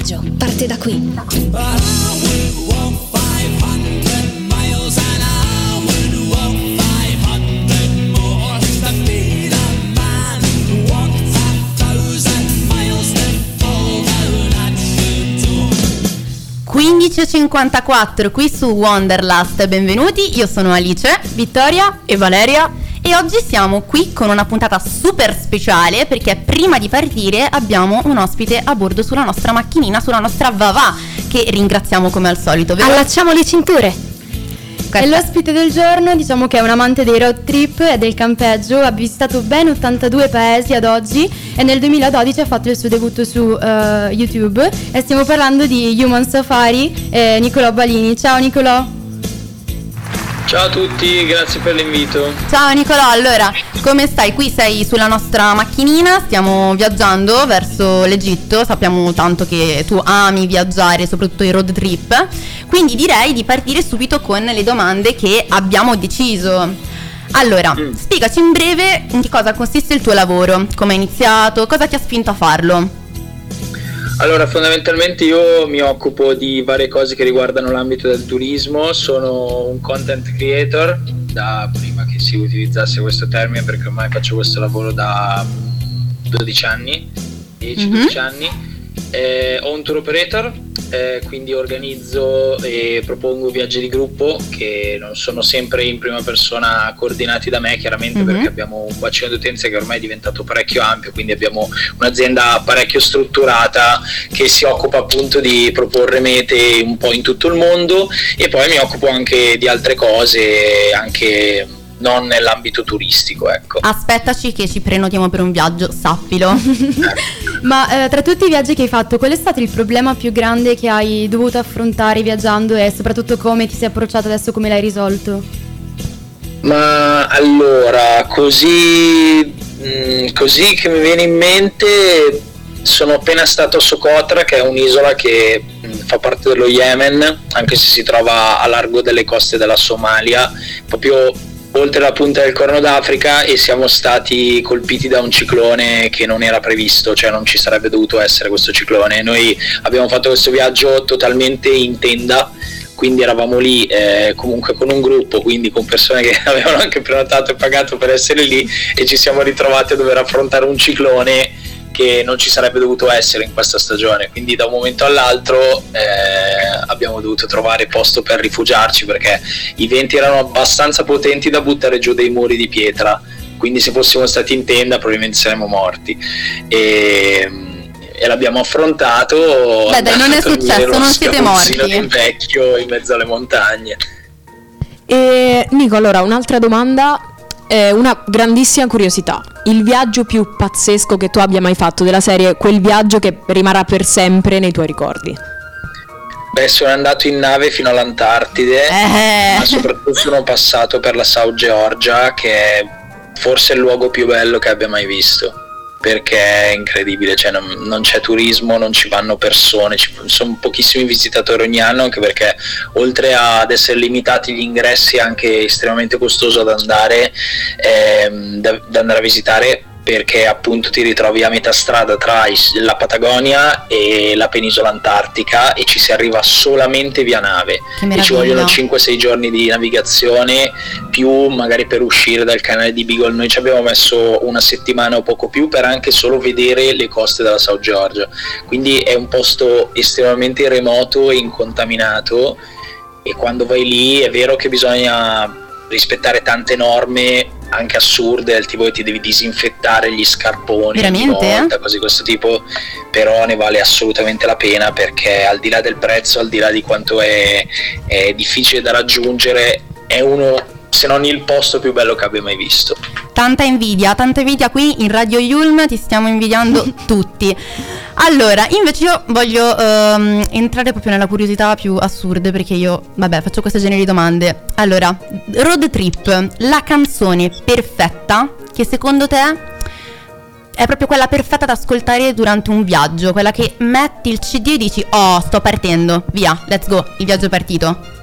viaggio parte da qui. ...15.54 qui su Wanderlust, benvenuti, io sono Alice, Vittoria e Valeria e oggi siamo qui con una puntata super speciale perché prima di partire abbiamo un ospite a bordo sulla nostra macchinina, sulla nostra Vava, che ringraziamo come al solito. Vero? Allacciamo le cinture! E l'ospite del giorno diciamo che è un amante dei road trip e del campeggio, ha visitato ben 82 paesi ad oggi e nel 2012 ha fatto il suo debutto su uh, YouTube e stiamo parlando di Human Safari e Nicolò Balini. Ciao Nicolò! Ciao a tutti, grazie per l'invito. Ciao Nicolò, allora come stai? Qui sei sulla nostra macchinina, stiamo viaggiando verso l'Egitto, sappiamo tanto che tu ami viaggiare, soprattutto i road trip, quindi direi di partire subito con le domande che abbiamo deciso. Allora, mm. spiegaci in breve in che cosa consiste il tuo lavoro, come hai iniziato, cosa ti ha spinto a farlo. Allora, fondamentalmente io mi occupo di varie cose che riguardano l'ambito del turismo, sono un content creator da prima che si utilizzasse questo termine perché ormai faccio questo lavoro da 12 anni, 10-12 mm-hmm. anni eh, ho un tour operator, eh, quindi organizzo e propongo viaggi di gruppo che non sono sempre in prima persona coordinati da me, chiaramente mm-hmm. perché abbiamo un bacino di utenza che ormai è diventato parecchio ampio, quindi abbiamo un'azienda parecchio strutturata che si occupa appunto di proporre mete un po' in tutto il mondo e poi mi occupo anche di altre cose, anche non nell'ambito turistico. Ecco. Aspettaci che ci prenotiamo per un viaggio, sappilo. Ma eh, tra tutti i viaggi che hai fatto, qual è stato il problema più grande che hai dovuto affrontare viaggiando e soprattutto come ti sei approcciato adesso, come l'hai risolto? Ma allora, così, mh, mm, così che mi viene in mente, sono appena stato a Socotra, che è un'isola che mm, fa parte dello Yemen, anche se si trova a largo delle coste della Somalia, proprio oltre la punta del Corno d'Africa e siamo stati colpiti da un ciclone che non era previsto, cioè non ci sarebbe dovuto essere questo ciclone. Noi abbiamo fatto questo viaggio totalmente in tenda, quindi eravamo lì eh, comunque con un gruppo, quindi con persone che avevano anche prenotato e pagato per essere lì e ci siamo ritrovati a dover affrontare un ciclone che non ci sarebbe dovuto essere in questa stagione. Quindi da un momento all'altro eh, abbiamo dovuto trovare posto per rifugiarci perché i venti erano abbastanza potenti da buttare giù dei muri di pietra. Quindi se fossimo stati in tenda probabilmente saremmo morti. E, e l'abbiamo affrontato. Beh, dai, non è successo, non siete morti. in vecchio in mezzo alle montagne. E Nico, allora un'altra domanda eh, una grandissima curiosità. Il viaggio più pazzesco che tu abbia mai fatto della serie, quel viaggio che rimarrà per sempre nei tuoi ricordi. Beh, sono andato in nave fino all'Antartide, eh. ma soprattutto sono passato per la South Georgia, che è forse il luogo più bello che abbia mai visto perché è incredibile, cioè non, non, c'è turismo, non ci vanno persone, ci sono pochissimi visitatori ogni anno anche perché oltre ad essere limitati gli ingressi è anche estremamente costoso ad andare, ehm, da, da andare a visitare perché appunto ti ritrovi a metà strada tra la Patagonia e la penisola antartica e ci si arriva solamente via nave. E ci vogliono 5-6 giorni di navigazione più magari per uscire dal canale di Beagle. Noi ci abbiamo messo una settimana o poco più per anche solo vedere le coste della South Georgia quindi è un posto estremamente remoto e incontaminato. E quando vai lì è vero che bisogna rispettare tante norme anche assurde, del tipo che ti devi disinfettare gli scarponi Veramente? Volta, cose di questo tipo, però ne vale assolutamente la pena perché al di là del prezzo, al di là di quanto è, è difficile da raggiungere, è uno se non il posto più bello che abbia mai visto. Tanta invidia, tanta invidia qui in Radio Yulm, ti stiamo invidiando tutti. Allora, invece io voglio um, entrare proprio nella curiosità più assurde perché io, vabbè, faccio queste generi di domande. Allora, Road Trip, la canzone perfetta che secondo te è proprio quella perfetta da ascoltare durante un viaggio, quella che metti il CD e dici "Oh, sto partendo, via, let's go, il viaggio è partito".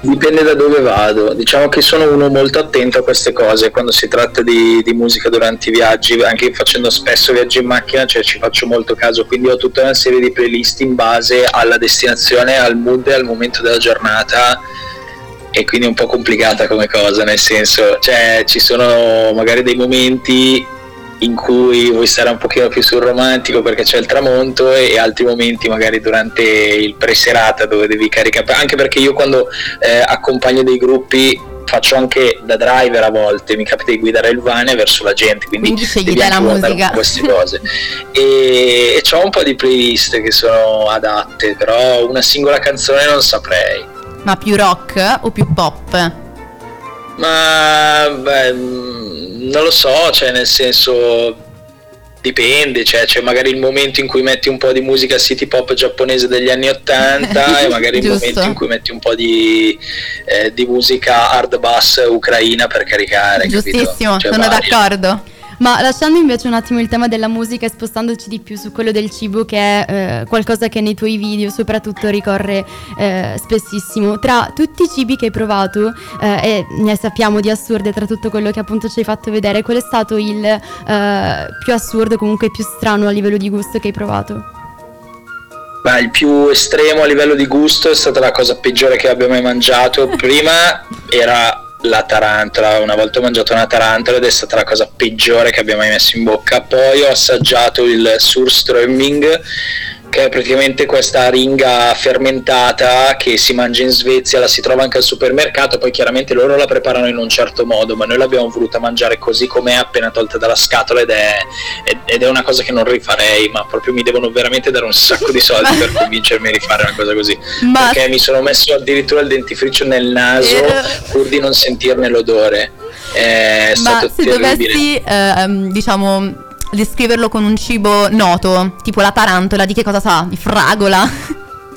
Dipende da dove vado. Diciamo che sono uno molto attento a queste cose quando si tratta di, di musica durante i viaggi, anche facendo spesso viaggi in macchina, cioè ci faccio molto caso, quindi ho tutta una serie di playlist in base alla destinazione, al mood e al momento della giornata e quindi è un po' complicata come cosa, nel senso, cioè ci sono magari dei momenti in cui vuoi stare un pochino più sul romantico perché c'è il tramonto e altri momenti magari durante il preserata dove devi caricare. Anche perché io quando eh, accompagno dei gruppi faccio anche da driver a volte mi capita di guidare il van verso la gente quindi, quindi scegli la musica. queste cose. E, e ho un po' di playlist che sono adatte però una singola canzone non saprei. Ma più rock o più pop? Ma beh non lo so, cioè nel senso dipende, cioè c'è magari il momento in cui metti un po' di musica city pop giapponese degli anni 80 e magari il momento in cui metti un po' di, eh, di musica hard bass ucraina per caricare. Giustissimo, cioè, sono varia. d'accordo. Ma lasciando invece un attimo il tema della musica e spostandoci di più su quello del cibo, che è eh, qualcosa che nei tuoi video soprattutto ricorre eh, spessissimo, tra tutti i cibi che hai provato, eh, e ne sappiamo di assurde tra tutto quello che appunto ci hai fatto vedere, qual è stato il eh, più assurdo, comunque più strano a livello di gusto che hai provato? Beh, il più estremo a livello di gusto è stata la cosa peggiore che abbia mai mangiato. Prima era la tarantola, una volta ho mangiato una tarantola ed è stata la cosa peggiore che abbia mai messo in bocca. Poi ho assaggiato il surströmming che è praticamente questa ringa fermentata che si mangia in Svezia, la si trova anche al supermercato, poi chiaramente loro la preparano in un certo modo, ma noi l'abbiamo voluta mangiare così com'è, appena tolta dalla scatola ed è, ed è una cosa che non rifarei, ma proprio mi devono veramente dare un sacco di soldi per convincermi a rifare una cosa così. Ma... Perché mi sono messo addirittura il dentifricio nel naso eh. pur di non sentirne l'odore. È ma se terribile. dovessi, eh, diciamo descriverlo con un cibo noto, tipo la tarantola, di che cosa sa? Di fragola?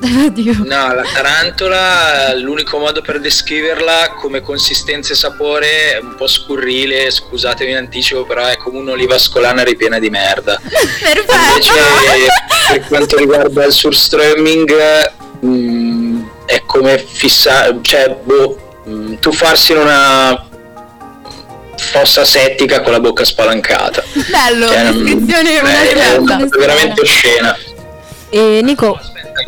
no, la tarantola, l'unico modo per descriverla come consistenza e sapore è un po' scurrile, scusatemi in anticipo, però è come un'oliva scolana ripiena di merda. Perfetto! Invece, per quanto riguarda il surströmming, mh, mm, è come fissare, cioè, boh, mh, mm, tuffarsi in una fossa settica con la bocca spalancata. Bello, cioè, descrizione è, è una, veramente oscena. E Nico,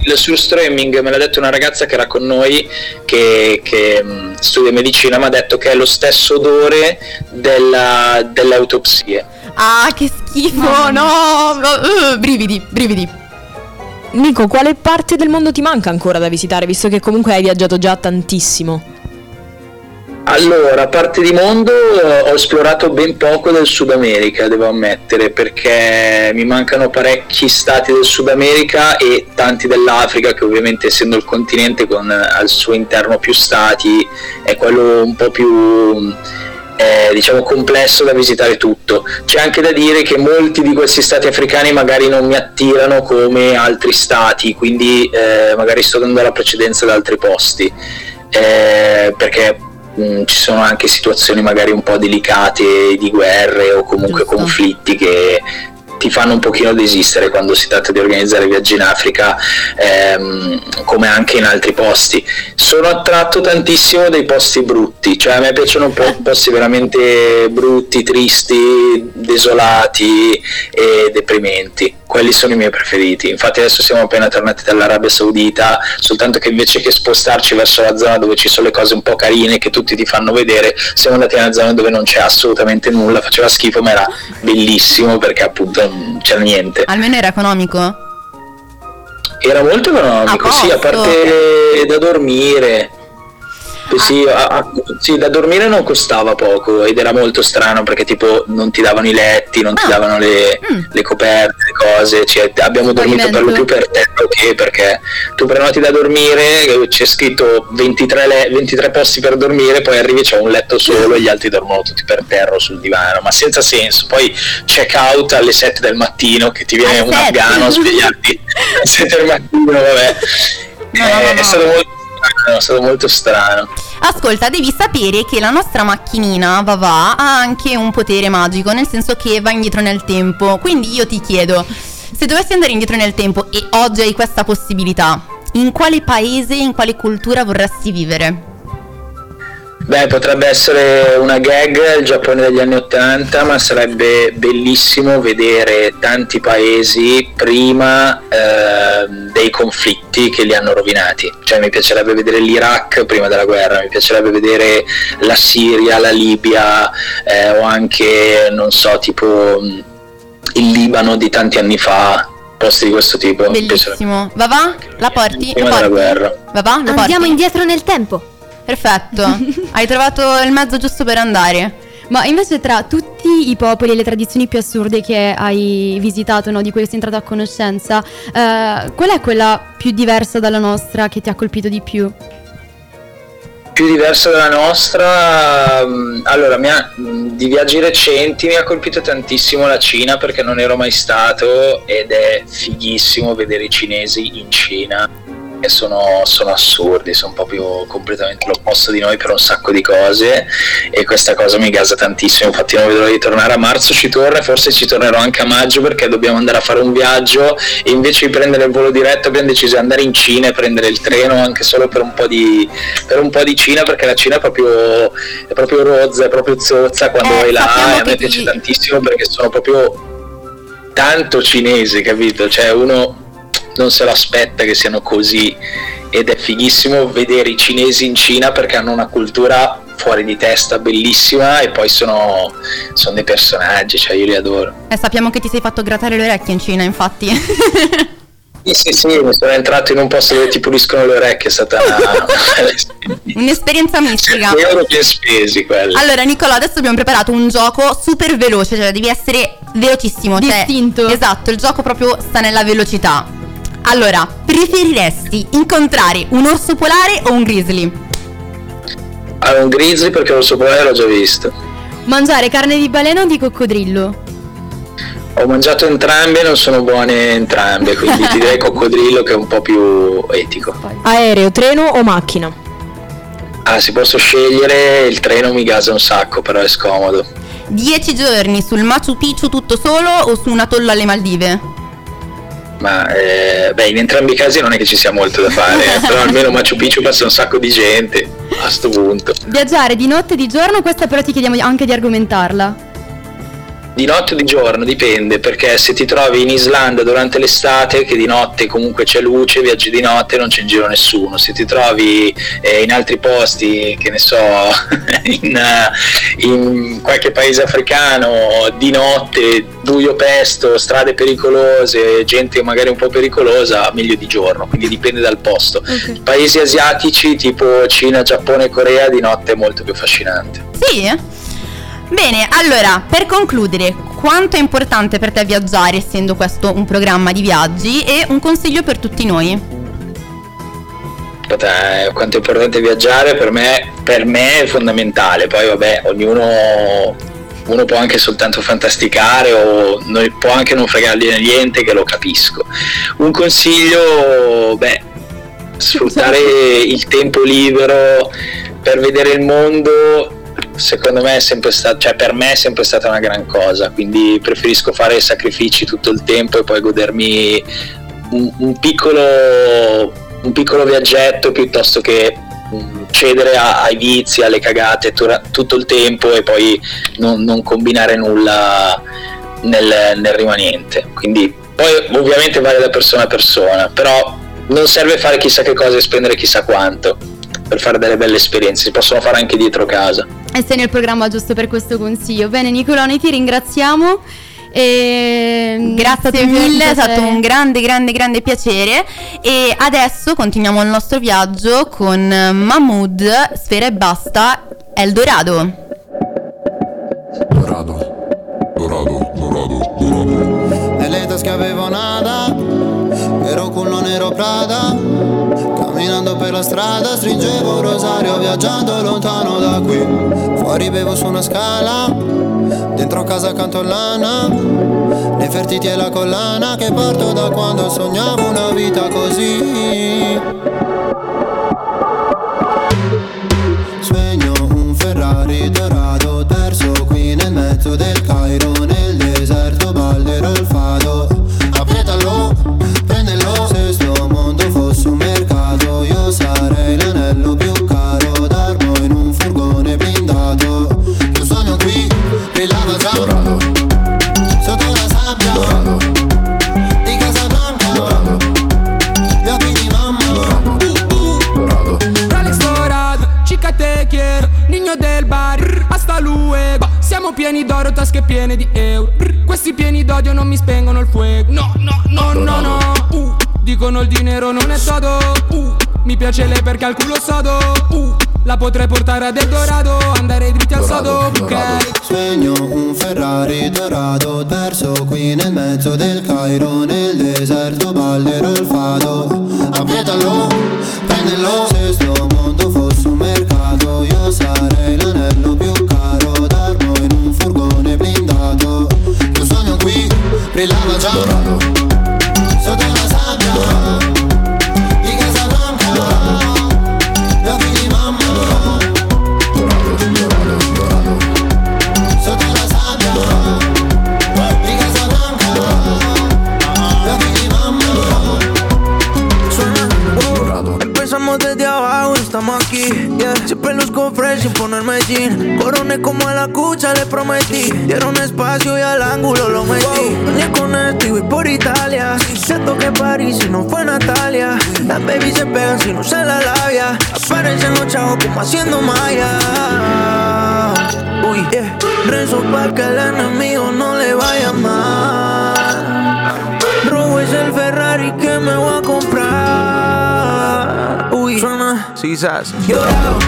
il surströmming me l'ha detto una ragazza che era con noi che, che mm, studia medicina mi ha detto che è lo stesso odore della, delle autopsie. Ah che schifo no, uh, brividi brividi. Nico quale parte del mondo ti manca ancora da visitare visto che comunque hai viaggiato già tantissimo allora, a parte di mondo eh, ho esplorato ben poco del Sud America, devo ammettere, perché mi mancano parecchi stati del Sud America e tanti dell'Africa, che ovviamente essendo il continente con eh, al suo interno più stati è quello un po' più eh, diciamo complesso da visitare tutto. C'è anche da dire che molti di questi stati africani magari non mi attirano come altri stati, quindi eh, magari sto dando la precedenza ad altri posti. Eh, perché mh, mm, ci sono anche situazioni magari un po' delicate di guerre o comunque Giusto. conflitti che ti fanno un pochino desistere quando si tratta di organizzare viaggi in Africa ehm, come anche in altri posti sono attratto tantissimo dai posti brutti cioè a me piacciono un po' posti veramente brutti, tristi desolati e deprimenti quelli sono i miei preferiti. Infatti adesso siamo appena tornati dall'Arabia Saudita, soltanto che invece che spostarci verso la zona dove ci sono le cose un po' carine che tutti ti fanno vedere, siamo andati in una zona dove non c'è assolutamente nulla, faceva schifo ma era bellissimo perché appunto non c'era niente. Almeno era economico? Era molto economico, sì, a parte da dormire sì, a, a, sì, da dormire non costava poco ed era molto strano perché tipo non ti davano i letti, non ah. ti davano le, mm. le, coperte, le cose, cioè, abbiamo dormito per lo più per terra, ok? Perché tu prenoti da dormire, c'è scritto 23, le, 23 posti per dormire, poi arrivi c'è un letto solo e gli altri dormono tutti per terra o sul divano, ma senza senso. Poi check out alle 7 del mattino che ti viene un afgano a svegliarti alle 7 del mattino, vabbè. No, no, no, è stato molto strano, è stato molto strano. Ascolta, devi sapere che la nostra macchinina Vava ha anche un potere magico, nel senso che va indietro nel tempo. Quindi io ti chiedo, se dovessi andare indietro nel tempo e oggi hai questa possibilità, in quale paese, in quale cultura vorresti vivere? Beh, potrebbe essere una gag il Giappone degli anni Ottanta, ma sarebbe bellissimo vedere tanti paesi prima eh, dei conflitti che li hanno rovinati. Cioè mi piacerebbe vedere l'Iraq prima della guerra, mi piacerebbe vedere la Siria, la Libia eh, o anche, non so, tipo il Libano di tanti anni fa, posti di questo tipo. Bellissimo. Va va? La porti? Prima la porti? della guerra. Va va? Andiamo porti? indietro nel tempo. Perfetto, hai trovato il mezzo giusto per andare. Ma invece tra tutti i popoli e le tradizioni più assurde che hai visitato, no, di cui sei entrato a conoscenza, eh, qual è quella più diversa dalla nostra che ti ha colpito di più? Più diversa dalla nostra, mm, allora ha, mm, di viaggi recenti mi ha colpito tantissimo la Cina perché non ero mai stato ed è fighissimo vedere i cinesi in Cina che sono, sono, assurdi, sono proprio completamente l'opposto di noi per un sacco di cose e questa cosa mi gasa tantissimo, infatti non vedo di tornare a marzo ci torna e forse ci tornerò anche a maggio perché dobbiamo andare a fare un viaggio e invece di prendere il volo diretto abbiamo deciso di andare in Cina e prendere il treno anche solo per un po' di, per un po di Cina perché la Cina è proprio, è proprio rozza, è proprio zozza quando eh, vai là e a me piace ti... tantissimo perché sono proprio tanto cinesi, capito? Cioè uno non se lo aspetta che siano così ed è fighissimo vedere i cinesi in Cina perché hanno una cultura fuori di testa bellissima e poi sono, sono dei personaggi, cioè io li adoro. E sappiamo che ti sei fatto grattare le orecchie in Cina, infatti. Sì, sì, sì, mi sono entrato in un posto dove ti puliscono le orecchie, è stata un'esperienza mistica. euro ben spesi quelli. Allora, Nicolò, adesso abbiamo preparato un gioco super veloce, cioè devi essere velocissimo. Cioè Distinto. Cioè, esatto, il gioco proprio sta nella velocità. Allora, preferiresti incontrare un orso polare o un grizzly? Ah, un grizzly perché l'orso polare l'ho già visto. Mangiare carne di balena o di coccodrillo? Ho mangiato entrambe e non sono buone entrambe, quindi ti direi coccodrillo che è un po' più etico. Aereo, treno o macchina? Ah, se posso scegliere, il treno mi gasa un sacco, però è scomodo. Dieci giorni sul Machu Picchu tutto solo o su un atollo alle Maldive? Ma eh, beh, in entrambi i casi non è che ci sia molto da fare, eh, però almeno Machu Picchu passa un sacco di gente a sto punto. Viaggiare di notte e di giorno, questa però ti chiediamo anche di argomentarla. Di notte o di giorno, dipende, perché se ti trovi in Islanda durante l'estate, che di notte comunque c'è luce, viaggi di notte non c'è in giro nessuno. Se ti trovi eh, in altri posti, che ne so, in, in, qualche paese africano, di notte, buio pesto, strade pericolose, gente magari un po' pericolosa, meglio di giorno, quindi dipende dal posto. Okay. Paesi asiatici tipo Cina, Giappone Corea, di notte è molto più affascinante. Sì? Bene, allora, per concludere, quanto è importante per te viaggiare, essendo questo un programma di viaggi, e un consiglio per tutti noi? Quanto è importante viaggiare per me, per me è fondamentale, poi vabbè, ognuno uno può anche soltanto fantasticare o può anche non fregargli niente che lo capisco. Un consiglio, beh, sfruttare il tempo libero per vedere il mondo secondo me è sempre stato, cioè per me è sempre stata una gran cosa, quindi preferisco fare sacrifici tutto il tempo e poi godermi un, un, piccolo, un piccolo viaggetto piuttosto che mm, cedere a, ai vizi, alle cagate tutto il tempo e poi non, non combinare nulla nel, nel, rimanente. Quindi poi ovviamente vale da persona a persona, però non serve fare chissà che cosa e spendere chissà quanto per fare delle belle esperienze, si possono fare anche dietro casa. E sei nel programma giusto per questo consiglio. Bene Nicolone, ti ringraziamo. E grazie mille, è stato un grande, grande, grande piacere. E adesso continuiamo il nostro viaggio con Mahmood, Sfera e Basta, Eldorado. Dorado, Dorado, Dorado, Dorado. Nelle tasche avevo nada, ero culo nero Prada strada stringevo un rosario viaggiando lontano da qui. Fuori bevo su una scala Dentro casa accanto all'ana Nefertiti e la collana Che parto da quando sognavo una vita così ho tasche piene di euro. Questi pieni d'odio non mi spengono il fuoco No, no, no, no, no. Uh, Dicono il dinero non è todo uh, Mi piace lei perché al culo sodo. Uh, La potrei portare ad Eldorado Andare dritti al sodo, ok? Sogno un Ferrari dorato Perso qui nel mezzo del Cairo Nel deserto Jesus. Yo.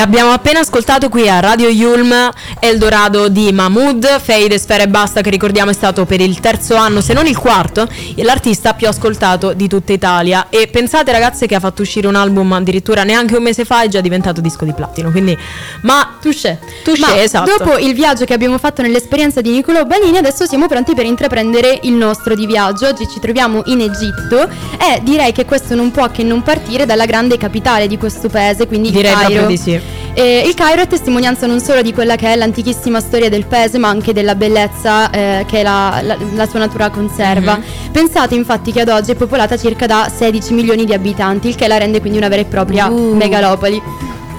Abbiamo appena ascoltato qui a Radio Yulm Eldorado di Mahmood, Fade, Sfera e Basta, che ricordiamo è stato per il terzo anno, se non il quarto, l'artista più ascoltato di tutta Italia. E pensate ragazze che ha fatto uscire un album addirittura neanche un mese fa e già diventato disco di platino. Quindi, ma Touché. Touché, Ma esatto. dopo il viaggio che abbiamo fatto nell'esperienza di Niccolò Banini, adesso siamo pronti per intraprendere il nostro di viaggio. Oggi ci troviamo in Egitto e direi che questo non può che non partire dalla grande capitale di questo paese, quindi direi Cairo. proprio di sì. E il Cairo è testimonianza non solo di quella che è l'antichissima storia del paese, ma anche della bellezza eh, che la, la- la sua natura conserva. Mhm. Pensate infatti che ad oggi è popolata circa da 16 milioni di abitanti, il che la rende quindi una vera e propria Uh. megalopoli.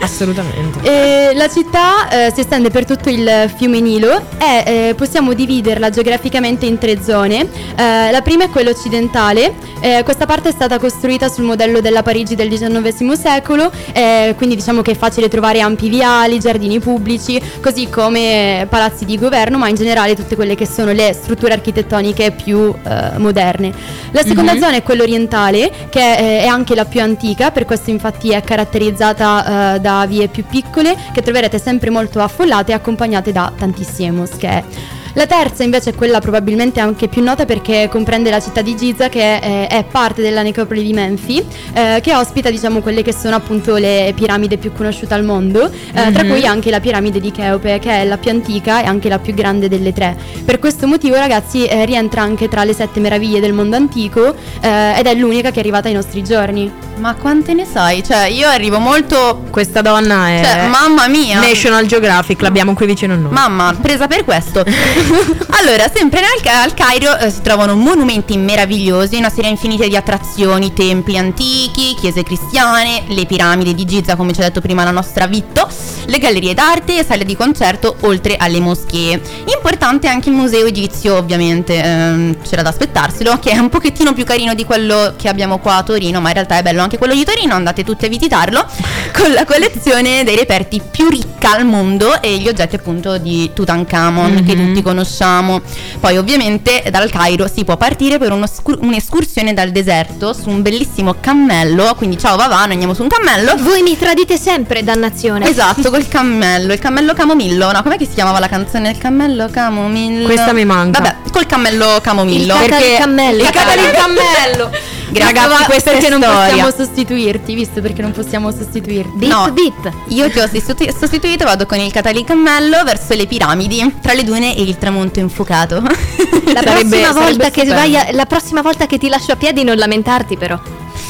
Assolutamente. E la città eh, si estende per tutto il fiume Nilo e eh, possiamo dividerla geograficamente in tre zone. Eh, la prima è quella occidentale, eh, questa parte è stata costruita sul modello della Parigi del XIX secolo, eh, quindi diciamo che è facile trovare ampi viali, giardini pubblici, così come palazzi di governo, ma in generale tutte quelle che sono le strutture architettoniche più eh, moderne. La seconda zona è quella orientale, che eh, è anche la più antica, per questo infatti è caratterizzata eh, vie più piccole, che troverete sempre molto affollate e accompagnate da tantissime moschee. La terza invece è quella probabilmente anche più nota perché comprende la città di Giza che eh, è parte della necropoli di Menfi eh, che ospita diciamo quelle che sono appunto le piramidi più conosciute al mondo eh, tra cui anche la piramide di Cheope che è la più antica e anche la più grande delle tre. Per questo motivo ragazzi eh, rientra anche tra le sette meraviglie del mondo antico eh, ed è l'unica che è arrivata ai nostri giorni. Ma quante ne sai? Cioè, io arrivo molto. Questa donna è Cioè, mamma mia. National Geographic, l'abbiamo qui vicino a noi. Mamma, presa per questo. allora, sempre Ca- al Cairo eh, si trovano monumenti meravigliosi, una serie infinita di attrazioni, templi antichi, chiese cristiane, le piramidi di Giza, come ci ha detto prima la nostra Vitto, le gallerie d'arte e sale di concerto, oltre alle moschee. Importante anche il museo egizio, ovviamente, ehm, c'era da aspettarselo, che è un pochettino più carino di quello che abbiamo qua a Torino, ma in realtà è bello anche quello di Torino, andate tutti a visitarlo, con la collezione dei reperti più ricca al mondo e gli oggetti appunto di Tutankhamon che tutti conosciamo. Poi ovviamente dal Cairo si può partire per uno scur- un'escursione dal deserto su un bellissimo cammello, quindi ciao va va, noi andiamo su un cammello. Voi mi tradite sempre, dannazione. Esatto, col cammello, il cammello camomillo, no? Com'è che si chiamava la canzone Il cammello camomillo? Questa mi manca. Vabbè, col cammello camomillo. Il perché catalicammello. il catalicammello. Ragazzi, Ragazzi, questa perché è non storia. possiamo sostituirti, visto perché non possiamo sostituirti. Bip No. bip. Io ti ho sostitu- sostituito, vado con il catalicammello verso le piramidi, tra le dune e il tramonto infuocato. La, Sarebbe- prossima sarebbe volta che stupendo. vai a- la prossima volta che ti lascio a piedi non lamentarti però.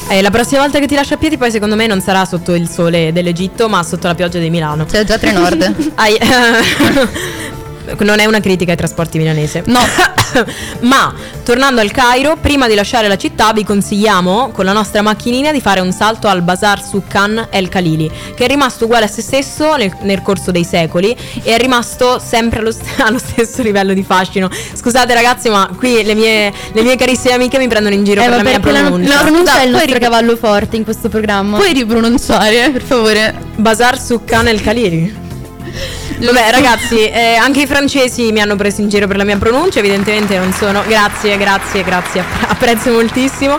Eh, la prossima volta che ti lascio a piedi, poi secondo me non sarà sotto il sole dell'Egitto, ma sotto la pioggia di Milano. C'è già tre nord. Ai- non è una critica ai trasporti milanese. No, Ma tornando al Cairo, prima di lasciare la città vi consigliamo con la nostra macchinina di fare un salto al Bazar Sukkan El Khalili, che è rimasto uguale a se stesso nel, nel corso dei secoli e è rimasto sempre allo, st- allo, stesso livello di fascino. Scusate ragazzi, ma qui le mie, le mie carissime amiche mi prendono in giro eh, per la mia pronuncia. La, la pronuncia è il nostro cavallo forte in questo programma. Puoi ripronunciare, per favore? Bazar Sukkan El Khalili. Vabbè ragazzi, eh, anche i francesi mi hanno preso in giro per la mia pronuncia, evidentemente non sono... Grazie, grazie, grazie, apprezzo moltissimo.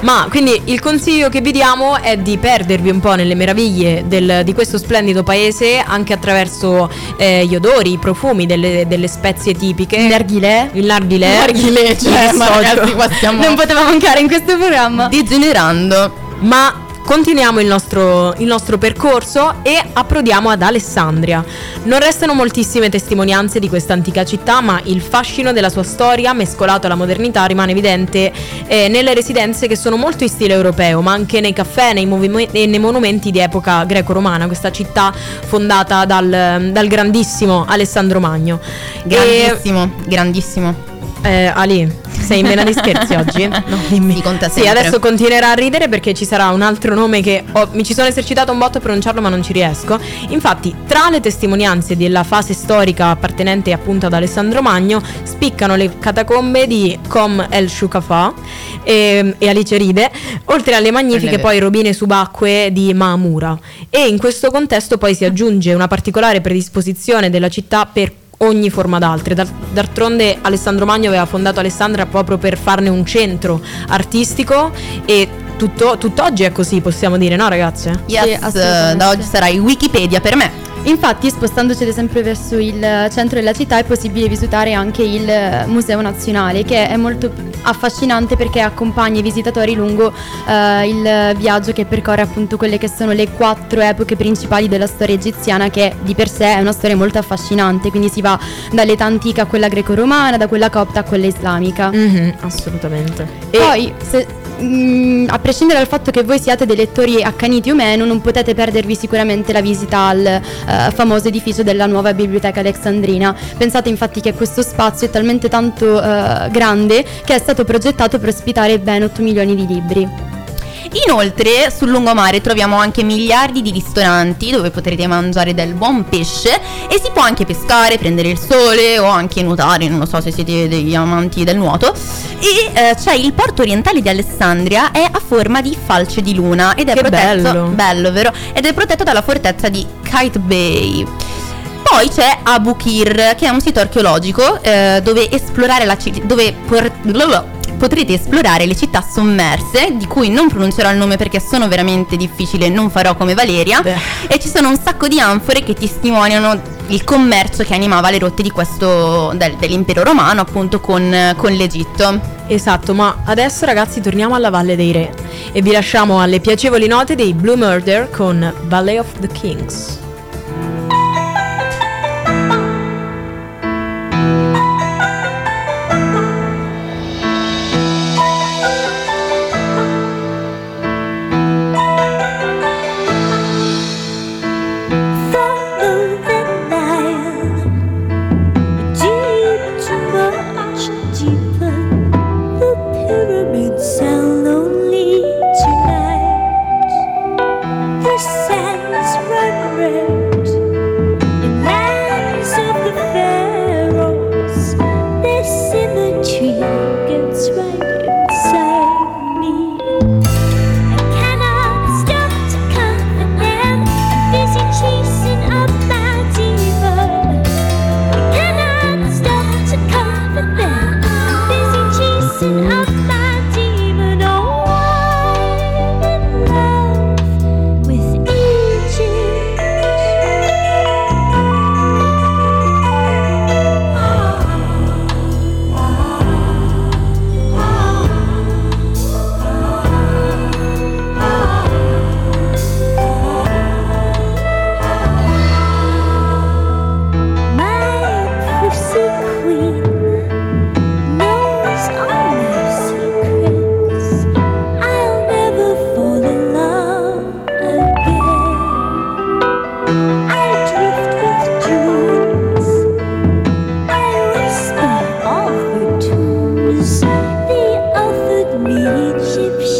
Ma quindi il consiglio che vi diamo è di perdervi un po' nelle meraviglie del, di questo splendido paese anche attraverso eh, gli odori, i profumi delle, delle spezie tipiche. Il narghilè. Il narghilè. Il narghilè, cioè, ma ragazzi, qua stiamo... Non poteva mancare in questo programma. Degenerando. Ma Continuiamo il nostro, il nostro, percorso e approdiamo ad Alessandria. Non restano moltissime testimonianze di questa antica città, ma il fascino della sua storia, mescolato alla modernità, rimane evidente eh, nelle residenze che sono molto in stile europeo, ma anche nei caffè nei movim- e nei monumenti di epoca greco-romana, questa città fondata dal, dal grandissimo Alessandro Magno. Grandissimo, e... grandissimo. Eh, Ali, sei in vena di scherzi oggi? No, dimmi. Sì, con te sì, adesso continuerà a ridere perché ci sarà un altro nome che ho, mi ci sono esercitato un botto a pronunciarlo ma non ci riesco. Infatti, tra le testimonianze della fase storica appartenente appunto ad Alessandro Magno, spiccano le catacombe di Com el Shukafa e, e Alice ride, oltre alle magnifiche poi robine subacquee di Maamura. E in questo contesto poi si aggiunge una particolare predisposizione della città per ogni forma d'altre. D'altronde Alessandro Magno aveva fondato Alessandria proprio per farne un centro artistico e tutto, tutt'oggi è così, possiamo dire, no ragazze? Yes, sì, da oggi sarai Wikipedia per me. Infatti, spostandoci ad esempio verso il centro della città, è possibile visitare anche il Museo Nazionale, che è molto affascinante perché accompagna i visitatori lungo uh, il viaggio che percorre appunto quelle che sono le quattro epoche principali della storia egiziana, che di per sé è una storia molto affascinante. Quindi si va dall'età antica a quella greco-romana, da quella copta a quella islamica. Mm-hmm, assolutamente. E poi, se, mh, mm, a prescindere dal fatto che voi siate dei lettori accaniti o meno, non potete perdervi sicuramente la visita al uh, famoso edificio della nuova biblioteca alexandrina. Pensate infatti che questo spazio è talmente tanto uh, grande che è stato progettato per ospitare ben 8 milioni di libri. Inoltre sul lungomare troviamo anche miliardi di ristoranti dove potrete mangiare del buon pesce e si può anche pescare, prendere il sole o anche nuotare, non lo so se siete degli amanti del nuoto. E eh, c'è il porto orientale di Alessandria, è a forma di falce di luna ed è che protetto, bello. bello vero? Ed è protetto dalla fortezza di Kite Bay. Poi c'è Abu Kir, che è un sito archeologico eh, dove esplorare la città, dove por- potrete esplorare le città sommerse, di cui non pronuncerò il nome perché sono veramente difficili, non farò come Valeria. Beh. E ci sono un sacco di anfore che testimoniano il commercio che animava le rotte di questo, del, dell'impero romano, appunto con, con l'Egitto. Esatto, ma adesso ragazzi torniamo alla Valle dei Re e vi lasciamo alle piacevoli note dei Blue Murder con Valley of the Kings. keep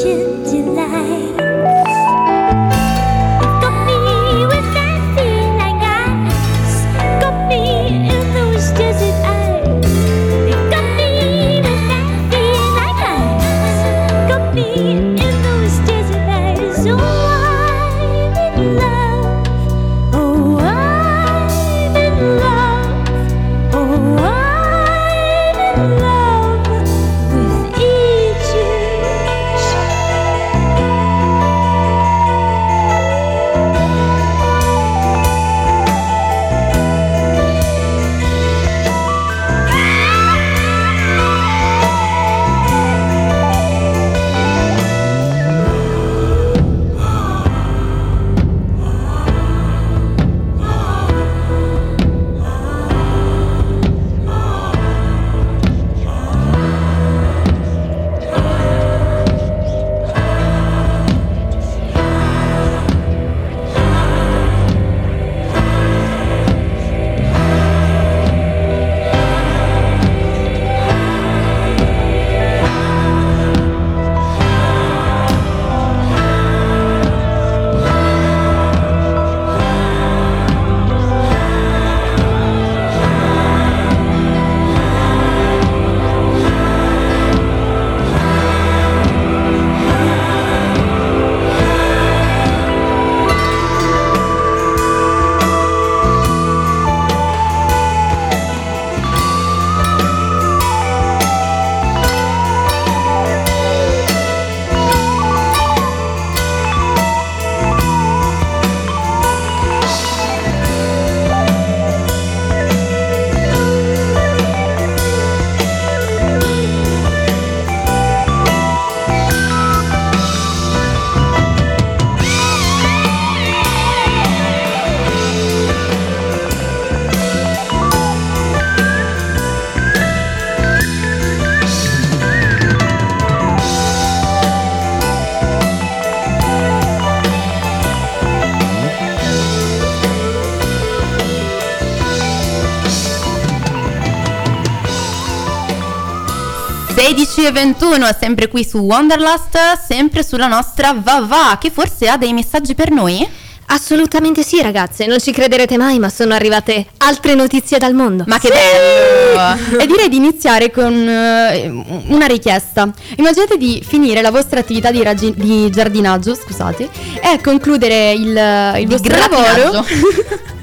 16 e 21, sempre qui su Wonderlust, sempre sulla nostra Vava, che forse ha dei messaggi per noi? Assolutamente sì, ragazze. Non ci crederete mai, ma sono arrivate altre notizie dal mondo. Ma che bello! e direi di iniziare con uh, una richiesta. Immaginate di finire la vostra attività di, raggi- di giardinaggio, scusate, e concludere il, il vostro lavoro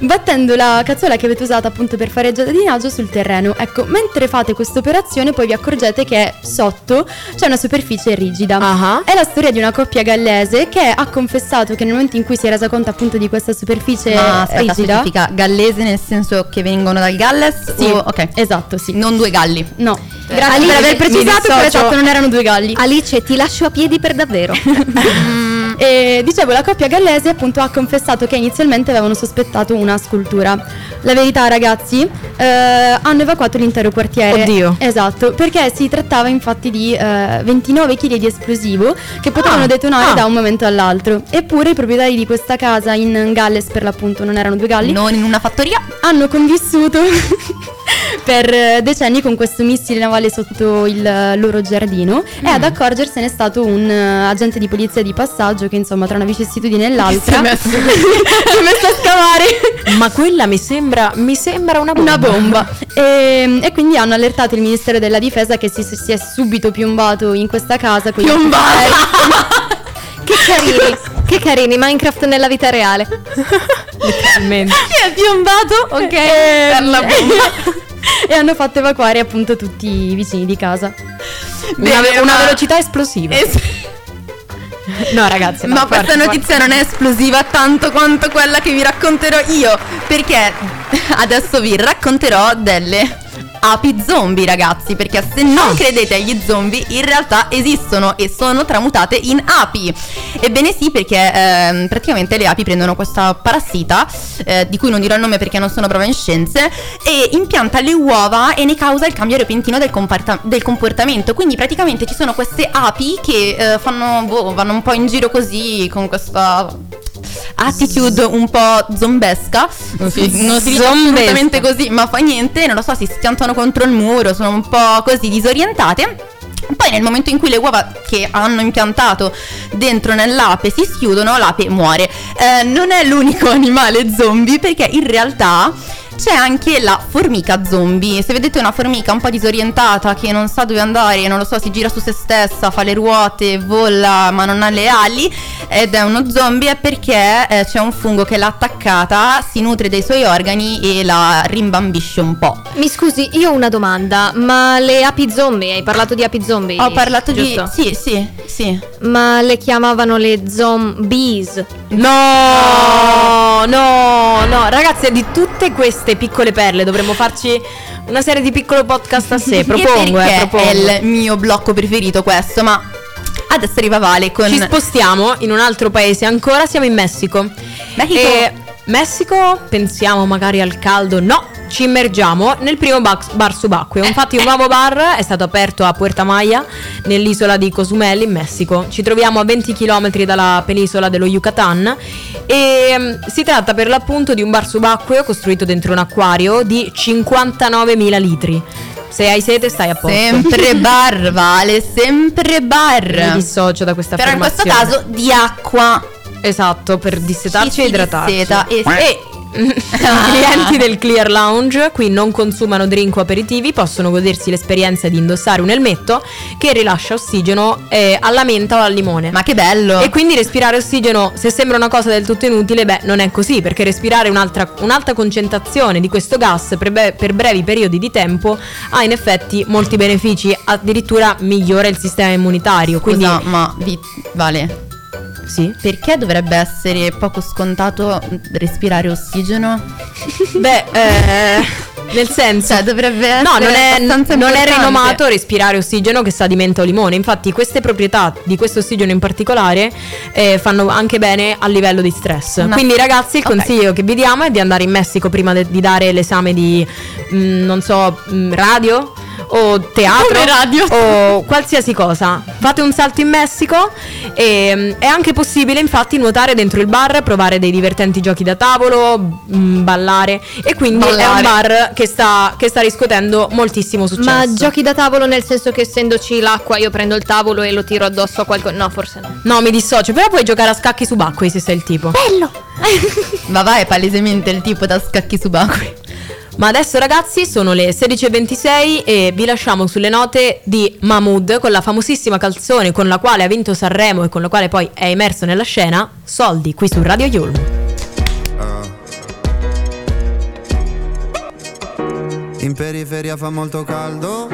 battendo la cazzola che avete usato appunto per fare giardinaggio sul terreno. Ecco, mentre fate questa operazione poi vi accorgete che sotto c'è una superficie rigida. Uh-huh. È la storia di una coppia gallese che ha confessato che nel momento in cui si è resa conto appunto di questa superficie Ma aspetta, rigida specifica gallese nel senso che vengono dal Galles? Sì, o- ok. esatto, sì. Non due galli. No, Eh, grazie Ali, per aver precisato, però esatto, non erano due galli. Alice, ti lascio a piedi per davvero. E dicevo, la coppia gallese appunto ha confessato che inizialmente avevano sospettato una scultura. La verità, ragazzi, eh, hanno evacuato l'intero quartiere. Oddio. Esatto, perché si trattava infatti di eh, 29 kg di esplosivo che potevano Ah, detonare ah. da un momento all'altro. Eppure i proprietari di questa casa in Galles, per l'appunto, non erano due galli, Non in una fattoria. hanno convissuto per eh, decenni con questo missile navale sotto il eh, loro giardino e ad accorgersene è stato un eh, agente di polizia di passaggio che insomma tra una vicissitudine e l'altra Si è messo- a scavare Ma quella mi sembra, mi sembra una bomba. una bomba e, e quindi hanno allertato il ministero della difesa che si, si è subito piombato in questa casa Piombato? che carini, che carini, Minecraft nella vita reale. Letteralmente. Si è piombato, ok. e, Per la bomba. E hanno fatto evacuare appunto tutti i vicini di casa Una, una ma- velocità esplosiva. Es- no, ragazzi, no, Ma forte, questa notizia non è esplosiva tanto quanto quella che vi racconterò io, perché adesso vi racconterò delle api zombie, ragazzi, perché se non credete agli zombie, in realtà esistono e sono tramutate in api. Ebbene sì, perché ehm, praticamente le api prendono questa parassita, eh, di cui non dirò il nome perché non sono brava in scienze, e impianta le uova e ne causa il cambio repentino del, comporta- del comportamento. Quindi praticamente ci sono queste api che eh, fanno, boh, vanno un po' in giro così con questa attitude un po' zombesca. Non si, non si dice assolutamente così, ma fa niente, non lo so, si schiantano contro il muro, sono un po' così disorientate. Poi nel momento in cui le uova che hanno impiantato dentro nell'ape si schiudono, l'ape muore. Eh, non è l'unico animale zombie perché in realtà c'è anche la formica zombie. Se vedete una formica un po' disorientata che non sa dove andare, non lo so, si gira su se stessa, fa le ruote, vola ma non ha le ali ed è uno zombie è perché eh, c'è un fungo che l'ha attaccata, si nutre dei suoi organi e la rimbambisce un po'. Mi scusi, io ho una domanda, ma le api zombie, hai parlato di api zombie? Ho parlato giusto? di... Sì, sì, sì. Ma le chiamavano le zombies? No, no, no, ragazzi, di tutte queste piccole perle dovremmo farci una serie di piccolo podcast a sé. Propongo, eh, propongo. è il mio blocco preferito questo, ma adesso arriva Vale con... Ci spostiamo in un altro paese ancora, siamo in Messico. Messico. E Messico, pensiamo magari al caldo, no, ci immergiamo nel primo bar subacqueo. Infatti un nuovo bar è stato aperto a Puerta Maya, nell'isola di Cozumel in Messico. Ci troviamo a 20 km dalla penisola dello Yucatan e mm, si tratta per l'appunto di un bar subacqueo costruito dentro un acquario di 59.000 litri. Se hai sete stai a posto. Sempre bar, Vale, sempre Mi bar. dissocio da questa Però in questo caso di acqua. Esatto, per dissetarci Sì, e idratarci. disseta e- E i clienti del Clear Lounge qui non consumano drink o aperitivi, possono godersi l'esperienza di indossare un elmetto che rilascia ossigeno eh, alla menta o al limone. Ma che bello. E quindi respirare ossigeno, se sembra una cosa del tutto inutile, beh, non è così, perché respirare un'altra, un'alta concentrazione di questo gas per, be- per brevi periodi di tempo ha in effetti molti benefici, addirittura migliora il sistema immunitario. Quindi, Scusa, ma vi- Vale, sì. perché dovrebbe essere poco scontato respirare ossigeno? Beh, eh, nel senso, Cioè, dovrebbe essere No, non è, non è rinomato respirare ossigeno che sa di menta o limone. Infatti, queste proprietà di questo ossigeno in particolare eh, fanno anche bene a livello di stress. Una- Quindi, ragazzi, il Ok. consiglio che vi diamo è di andare in Messico prima de- di dare l'esame di, mm, non so, mm, radio o teatro radio. o qualsiasi cosa. Fate un salto in Messico e mm, è anche possibile infatti nuotare dentro il bar, provare dei divertenti giochi da tavolo, mm, ballare e quindi ballare. è un bar che sta, che sta riscuotendo moltissimo successo. Ma giochi da tavolo nel senso che essendoci l'acqua io prendo il tavolo e lo tiro addosso a qualcuno? No, forse no. No, mi dissocio, però puoi giocare a scacchi subacquei se sei il tipo. Bello! Ma vai, è palesemente il tipo da scacchi subacquei. Ma adesso ragazzi sono le 16.26 e vi lasciamo sulle note di Mahmood con la famosissima canzone con la quale ha vinto Sanremo e con la quale poi è immerso nella scena, Soldi, qui su Radio Yulm. In periferia fa molto caldo,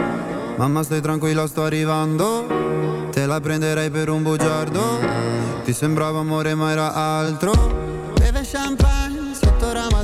mamma stai tranquilla sto arrivando, te la prenderei per un bugiardo, ti sembrava amore ma era altro, beve champagne sotto danno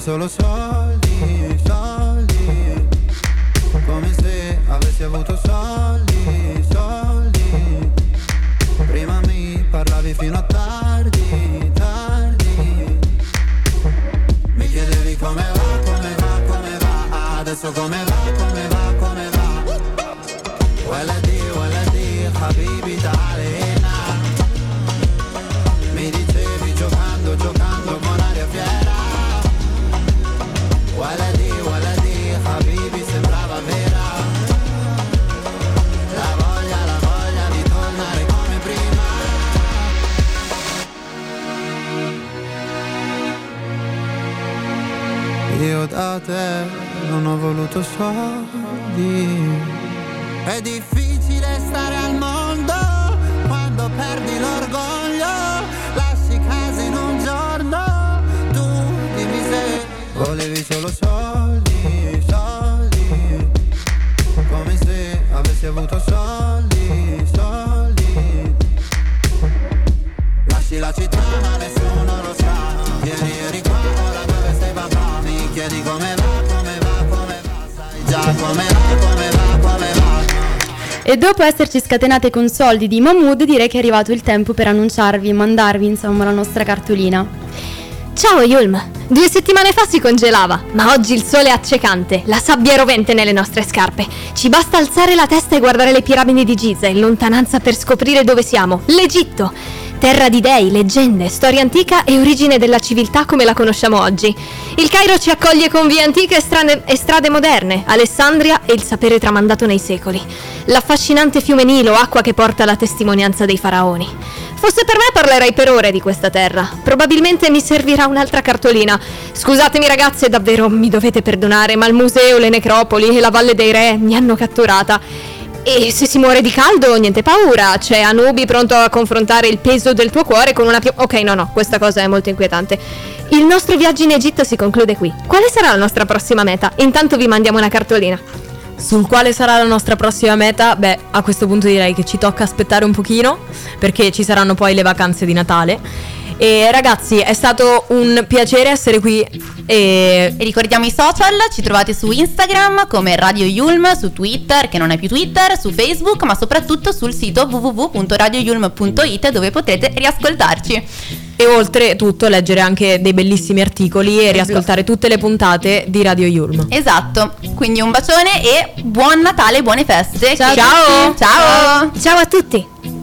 solo soldi, soldi. Come se avessi avuto soldi, soldi. Prima mi parlavi fino a tardi, tardi. Mi chiedevi come va, come va, come va Adesso come voluto soldi. È difficile e dopo esserci scatenate con soldi di Mahmood direi che è arrivato il tempo per annunciarvi e mandarvi insomma la nostra cartolina. Ciao Yulm! Due settimane fa si congelava, ma oggi il sole è accecante, la sabbia è rovente nelle nostre scarpe. Ci basta alzare la testa e guardare le piramidi di Giza in lontananza per scoprire dove siamo, l'Egitto. Terra di dei, leggende, storia antica e origine della civiltà come la conosciamo oggi. Il Cairo ci accoglie con vie antiche e strade, e strade moderne, Alessandria e il sapere tramandato nei secoli. L'affascinante fiume Nilo, acqua che porta la testimonianza dei faraoni. Fosse per me parlerei per ore di questa terra. Probabilmente mi servirà un'altra cartolina. Scusatemi ragazze, davvero mi dovete perdonare, ma il museo, le necropoli e la Valle dei Re mi hanno catturata. E se si muore di caldo, niente paura. C'è Anubi pronto a confrontare il peso del tuo cuore con una più... Ok, no, no, questa cosa è molto inquietante. Il nostro viaggio in Egitto si conclude qui. Quale sarà la nostra prossima meta? Intanto vi mandiamo una cartolina. Sul quale sarà la nostra prossima meta? Beh, a questo punto direi che ci tocca aspettare un pochino, perché ci saranno poi le vacanze di Natale. E ragazzi, è stato un piacere essere qui. E... e ricordiamo i social, ci trovate su Instagram come Radio Yulm, su Twitter, che non è più Twitter, su Facebook, ma soprattutto sul sito www.radioyulm.it dove potrete riascoltarci e oltretutto leggere anche dei bellissimi articoli e riascoltare tutte le puntate di Radio Yulm. Esatto, quindi un bacione e buon Natale, buone feste. Ciao. Ciao. Ciao, Ciao a tutti.